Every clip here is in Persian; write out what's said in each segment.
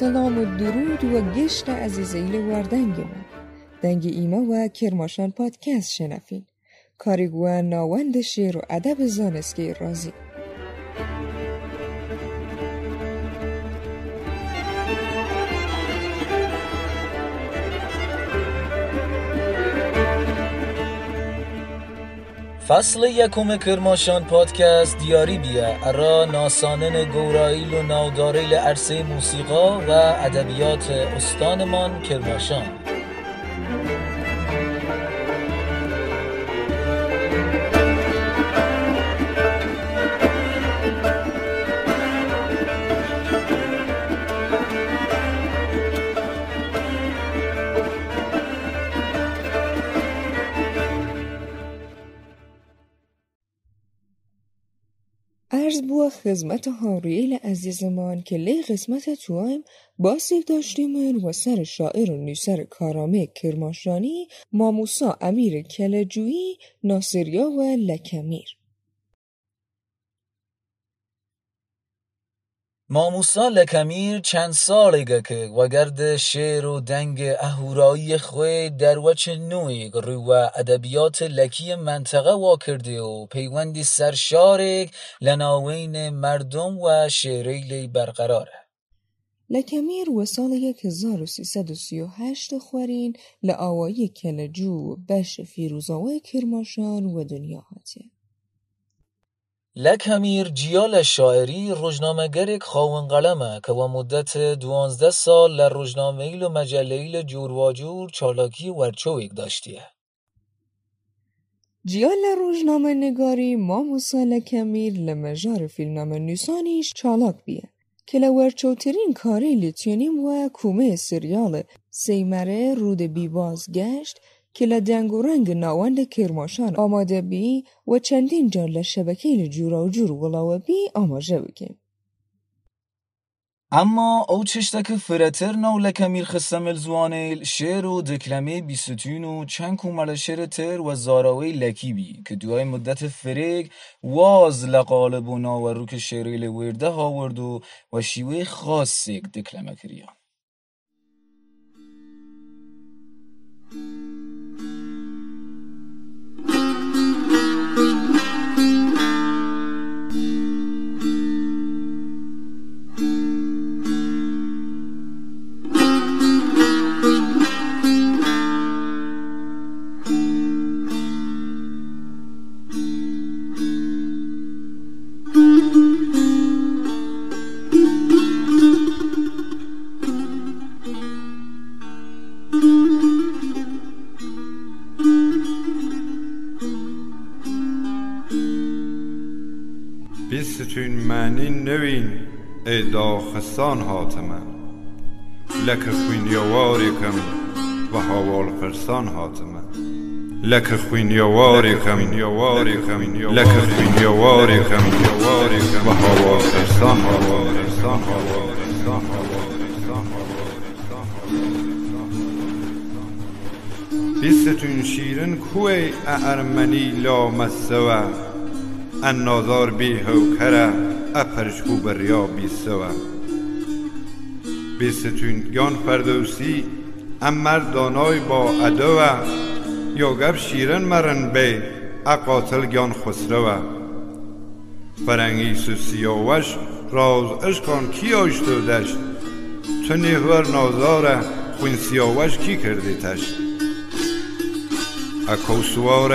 سلام و درود و گشت عزیزیل وردنگمون دنگ ایما و کرماشان پادکست شنفین کاریگوان ناوند شیر و ادب زانسکی رازی. فصل یکم کرماشان پادکست دیاری بیه. ارا ناسانن گورایل و ناوداریل عرصه موسیقا و ادبیات استانمان کرماشان. عرض بوا خدمت هاریل عزیزمان که لی قسمت توایم باسی داشتیم و سر شاعر و نیسر کارامه کرماشانی ماموسا امیر کلجویی ناصریا و لکمیر. ماموسا لکمیر چند سالگه که وگرد شعر و دنگ اهورایی خوی در وچ نوی رو ادبیات لکی منطقه وا کرده و پیوندی سرشارک لناوین مردم و شعریلی برقراره. لکمیر و سال 1338 خورین لآوایی کلجو بش فیروزاوای کرماشان و دنیا لکمیر جیال شاعری روزنامهگرک خاون قلمه که و مدت دوانزده سال لر روزنامهیل و مجلهیل جور و جور چالاکی ورچویک داشتیه جیال روزنامه نگاری ماموسا لکمیر لمجار فیلمنامه نویسانیش چالاک بیه که لورچوترین کاری لیتیونیم و کومه سریال سیمره رود بی کە لە دەنگ و ڕەنگە ناوەند لە کێرمۆشان ئامادەبی و چەندین جار لە شەبەکەی لە جوورا و جوور وڵاوەبی ئاماژە بکەین ئەمما ئەو چشتەکە فرەتر نە و لە کەمیر خستەمل زوانێل شێر و دکلەمێ بیستون و چەند کومەلە شێرتر وە زارەوەی لەکیبی کە دوای مدەتە فرێک واز لە قالب و ناوەڕووکە شێری لە وردە هاورد و وە شیوەی خاصێک دکلەمەکریە. کریان بیستون معنی نوین ای داخستان هاتمه لک خوینیواری کم و هاوال خرسان هاتمه لک خوینیواری کم لک خوینیواری کم و هاوال خرسان بیستون شیرن کوی ارمنی لا مسوه النازار بی هوکره اپرشکو بریا بی سوه بی ستونگان فردوسی امر دانای با ادوه یا گب شیرن مرن بی اقاتل گان خسروه. فرنگی سیاوش راز اشکان کی آشتو دشت؟ تو نیور نازاره خوین سیاوش کی کردی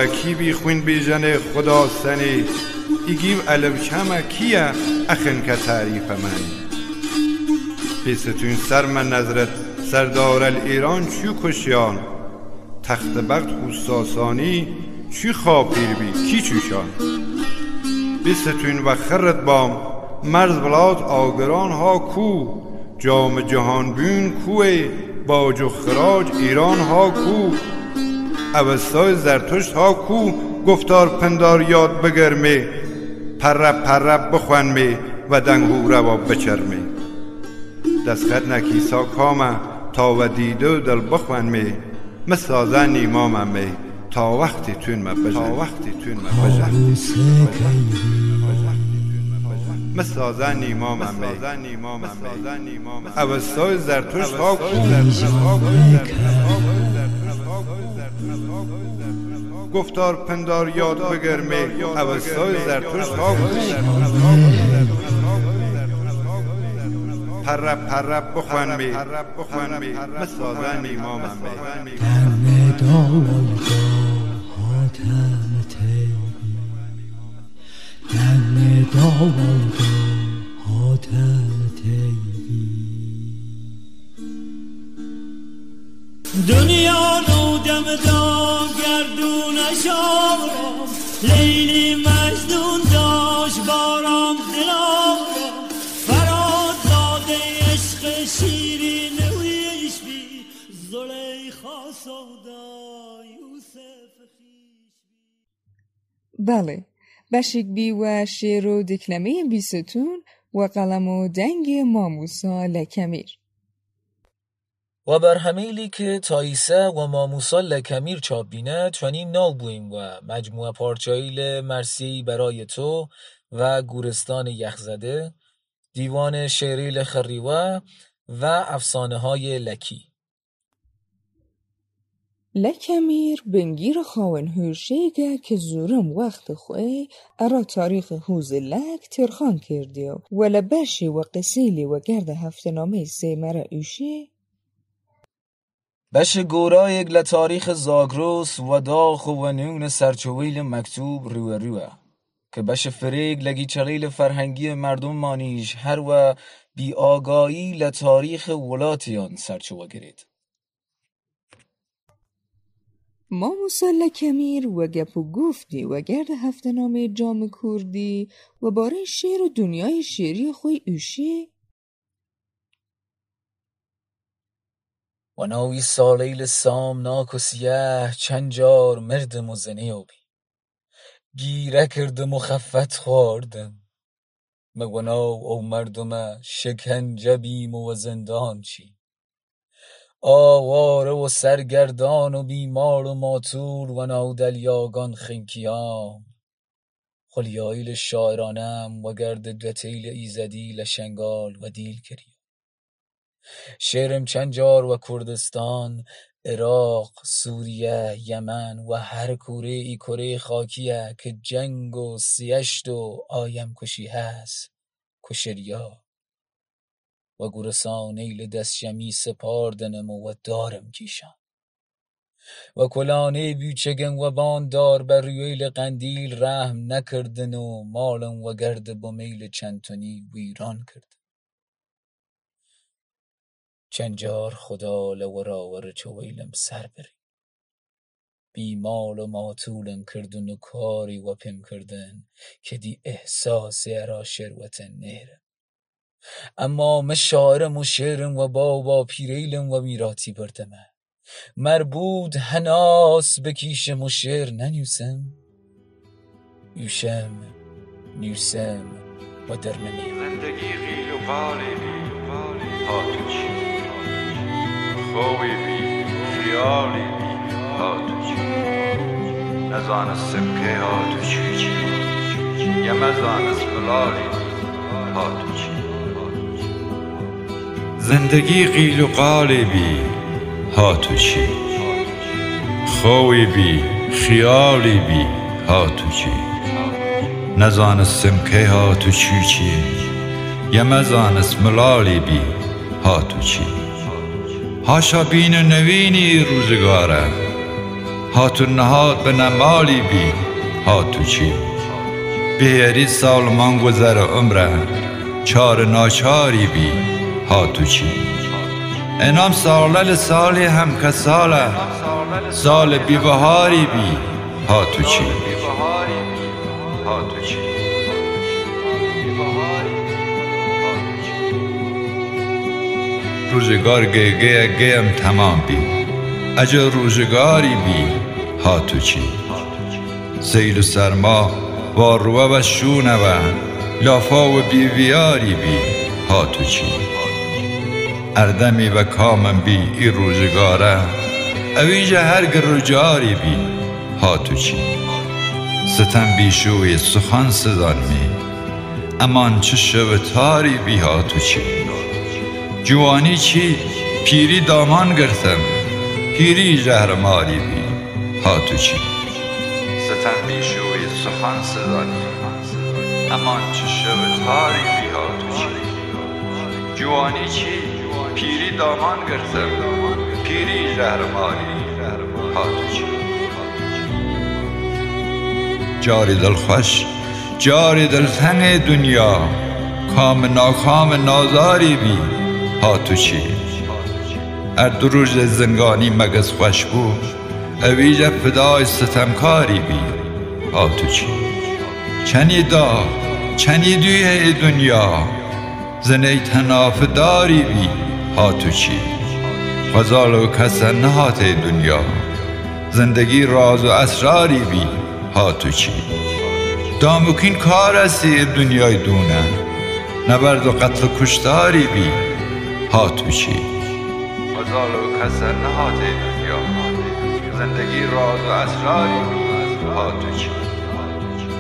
کی بی خوین بی جن خدا سنی؟ اخن که تعریف من. بیستون سر من نظرت سردار ایران چی کشیان؟ تخت بخت خوستاسانی چی خاپیر بی؟ کی چوشان؟ بیستون و خرت بام مرز بلاد آگران ها کو؟ جام جهان بین کوی باج و خراج ایران ها کو؟ اوستای زرتشت ها کو؟ گفتار پندار یاد بگرمی پرب پرب بخوان می و دنگو روا بچرمی دستخط نکیسا کامه تا و دیده و دل بخوان می. مسازه نیمام می. تا وقتی تون ما بجن تا وقتی تون ما بجن مسازه نیما من اوستای زرتوش خاک. گفتار پندار یاد بگرمه اوستای زرتوش خاک پرب پرب بخون می. بخون می. مسازه نیما من لیلی مجنون داشت بارام دلام فراد داده عشق شیرین ویش بی زلیخا سودا یوسف بله بشیکبی و شعر و دکلمه بیستون و قلم و دنگ ماموسا لکمیر. و بر همیلی که تاییسه و ماموسا لکمیر چاپ بینه چنین ناو بویم و مجموعه پارچایل مرسی برای تو و گورستان یخزده دیوان شعری خریوه و افسانه های لکی لکمیر بنگیر خاون هرشیگه که زورم وقت خوی ارا تاریخ هوز لک ترخان کردیو. ولا بشی و قسیلی و گرد هفتنامه سیمره ایشی بش گورایگ لتاریخ زاگروس و داخ و مکتوب روه روه که بش فریگ لگی چلیل فرهنگی مردم مانیش هر و بی آگایی لتاریخ ولاتیان سرچوه گرید. ماموسا لکمیر و گپ و گفتی و گرد هفتنامه جام کردی و باره شعر و دنیای شعری خوی ایشی و ناوی سالیل سامناک و سیه چند جار مردم و بی. گیره کردم و خفت خوردم. مگوناو او مردم شکنجه بیم و زندان چی آواره و سرگردان و بیمار و ماتور و ناودلیاگان خنکیام خلیایل شاعرانم و گرد گتیل ایزدی لشنگال و دیل کریم. شعرم چند جار و کردستان عراق سوریه یمن و هر کوره ای کره خاکیه که جنگ و سیشت و آیم کشی هست کشریا و گورسان ایل دستشمی سپاردنم و دارم کیشان. و کلانه بیچگن و باندار بر رییل قندیل رحم نکردن و مالم و گرد با میل چندتونی ویران کردن چند جار خدا لوراور چویلم سر بری. بی مال و ماتولم کردن و کاری و پم کردن که دی احساس ارا شروت نهرم. اما من شاعرم و شعرم و بابا پیریلم و میراتی بردمه مربود هناس بکیشم و شعر ننویسم یوشم نیوسم و در نمیم زندگی قیل و بی هاتوچی خوی بی خیالی بی هاتوچی نزانستم که هاتوچی چی یه مزانست بلالی بی هاتوچی زندگی قیل و قالی بی هاتوچی خوی بی خیالی بی هاتوچی نزانستم که هاتوچی چی مزانست ملالی بی هاتوچی هاشا بین نوینی روزگاره هاتو نهاد به نمالی بی. هاتوچی بهری سالمان گذر عمره چار ناچاری بی. هاتوچی انام سالل سالی هم ساله سال بی. بهاری بی روزگار گه گه گیم تمام بی. اجا روزگاری بی. هاتوچی سیل و سرما و روه و شونه و لافا و بیویاری بی. هاتوچی اردمی و کامم بی ای روزگاره. اویجا هرگ رجاری بی. هاتوچی ستم بیشوی سخن سزان می. امان چه شب تاری بیها تو چی؟ جوانی چی؟ پیری دامان گرتم پیری جهر ماری بی. ها تو چی؟ ستم بیشوی سخن صدانی امان چه شب تاری بیها تو چی؟ جوانی چی؟ پیری دامان گرتم پیری جهر ماری ها تو چی؟ جاری دل خوش جاری دل تنگ دنیا. کام ناکام نازاری بی. ها تو چی؟ ار دو روز زنگانی مگس خوش بود اویج فدای ستمکاری بی. ها تو چی؟ چنی دا چنی دوی دنیا زنی تناف داری بی. ها تو چی؟ غزال و کس نهات دنیا زندگی راز و اسراری بی. ها چی؟ دامکین کار اسی دنیای دونه نبرد و قتل کشتاری بی. ها تو چی غزال و کس نهات دنیا. زندگی راز و اسراری بی ها تو چی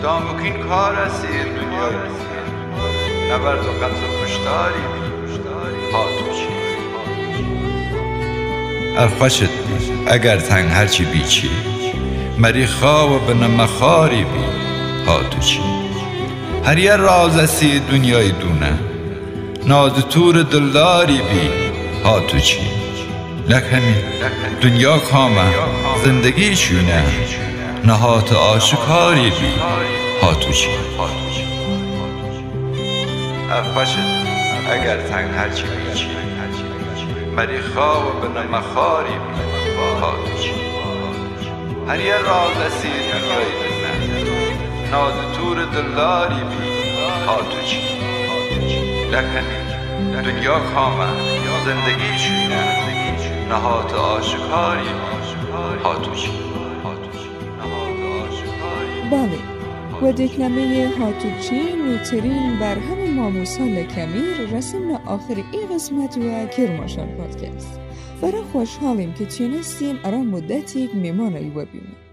دامکین کار اسی دنیای نبرد و قتل و کشتاری. بی ها تو چی ار خوشت بی اگر تنگ هرچی بیچی مری خواب و به مخاری بی. ها تو چی هر یه راز اسی دنیای دونه. ناز تور دلداری بی ها تو چی لکمی دنیا کامه زندگی شونه نهات آشکاری بی ها تو چی اگر تنگ هرچی بیچی مری خواب به نمخاری بی ها تو چی؟ هر یه راز اسی دنیای دونه ناز تور دلداری چی لکنی دنیا کامه زندگی شونه نهات آشکاری بی ها تو چی بله. و دکلمه هاتوچی نوترین بر همه ماموسا لکمیر رسیم آخر این قسمت و کرماشان پادکست. برای خوشحالیم که تونستیم ارا مدتی میمانایی ببینیم. اگر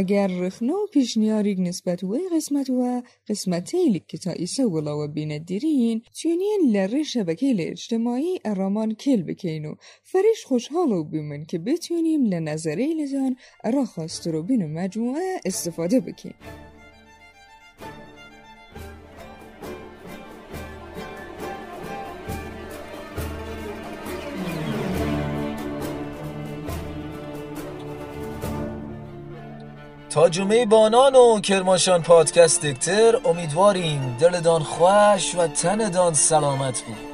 رخنه و پیشنیاریگ نسبت و قسمت و قسمت ایلیک که تا ایسا ولا و بینه دیرین تونین لره شبکه اجتماعی ارامان کل بکین و فرش خوشحال و بیمن که بتونیم لنظره لزان ارا خواست رو بین مجموعه استفاده بکین. جمعه بانان و کرماشان پادکست دکتر امیدواریم دلدان خوش و تندان سلامت بود.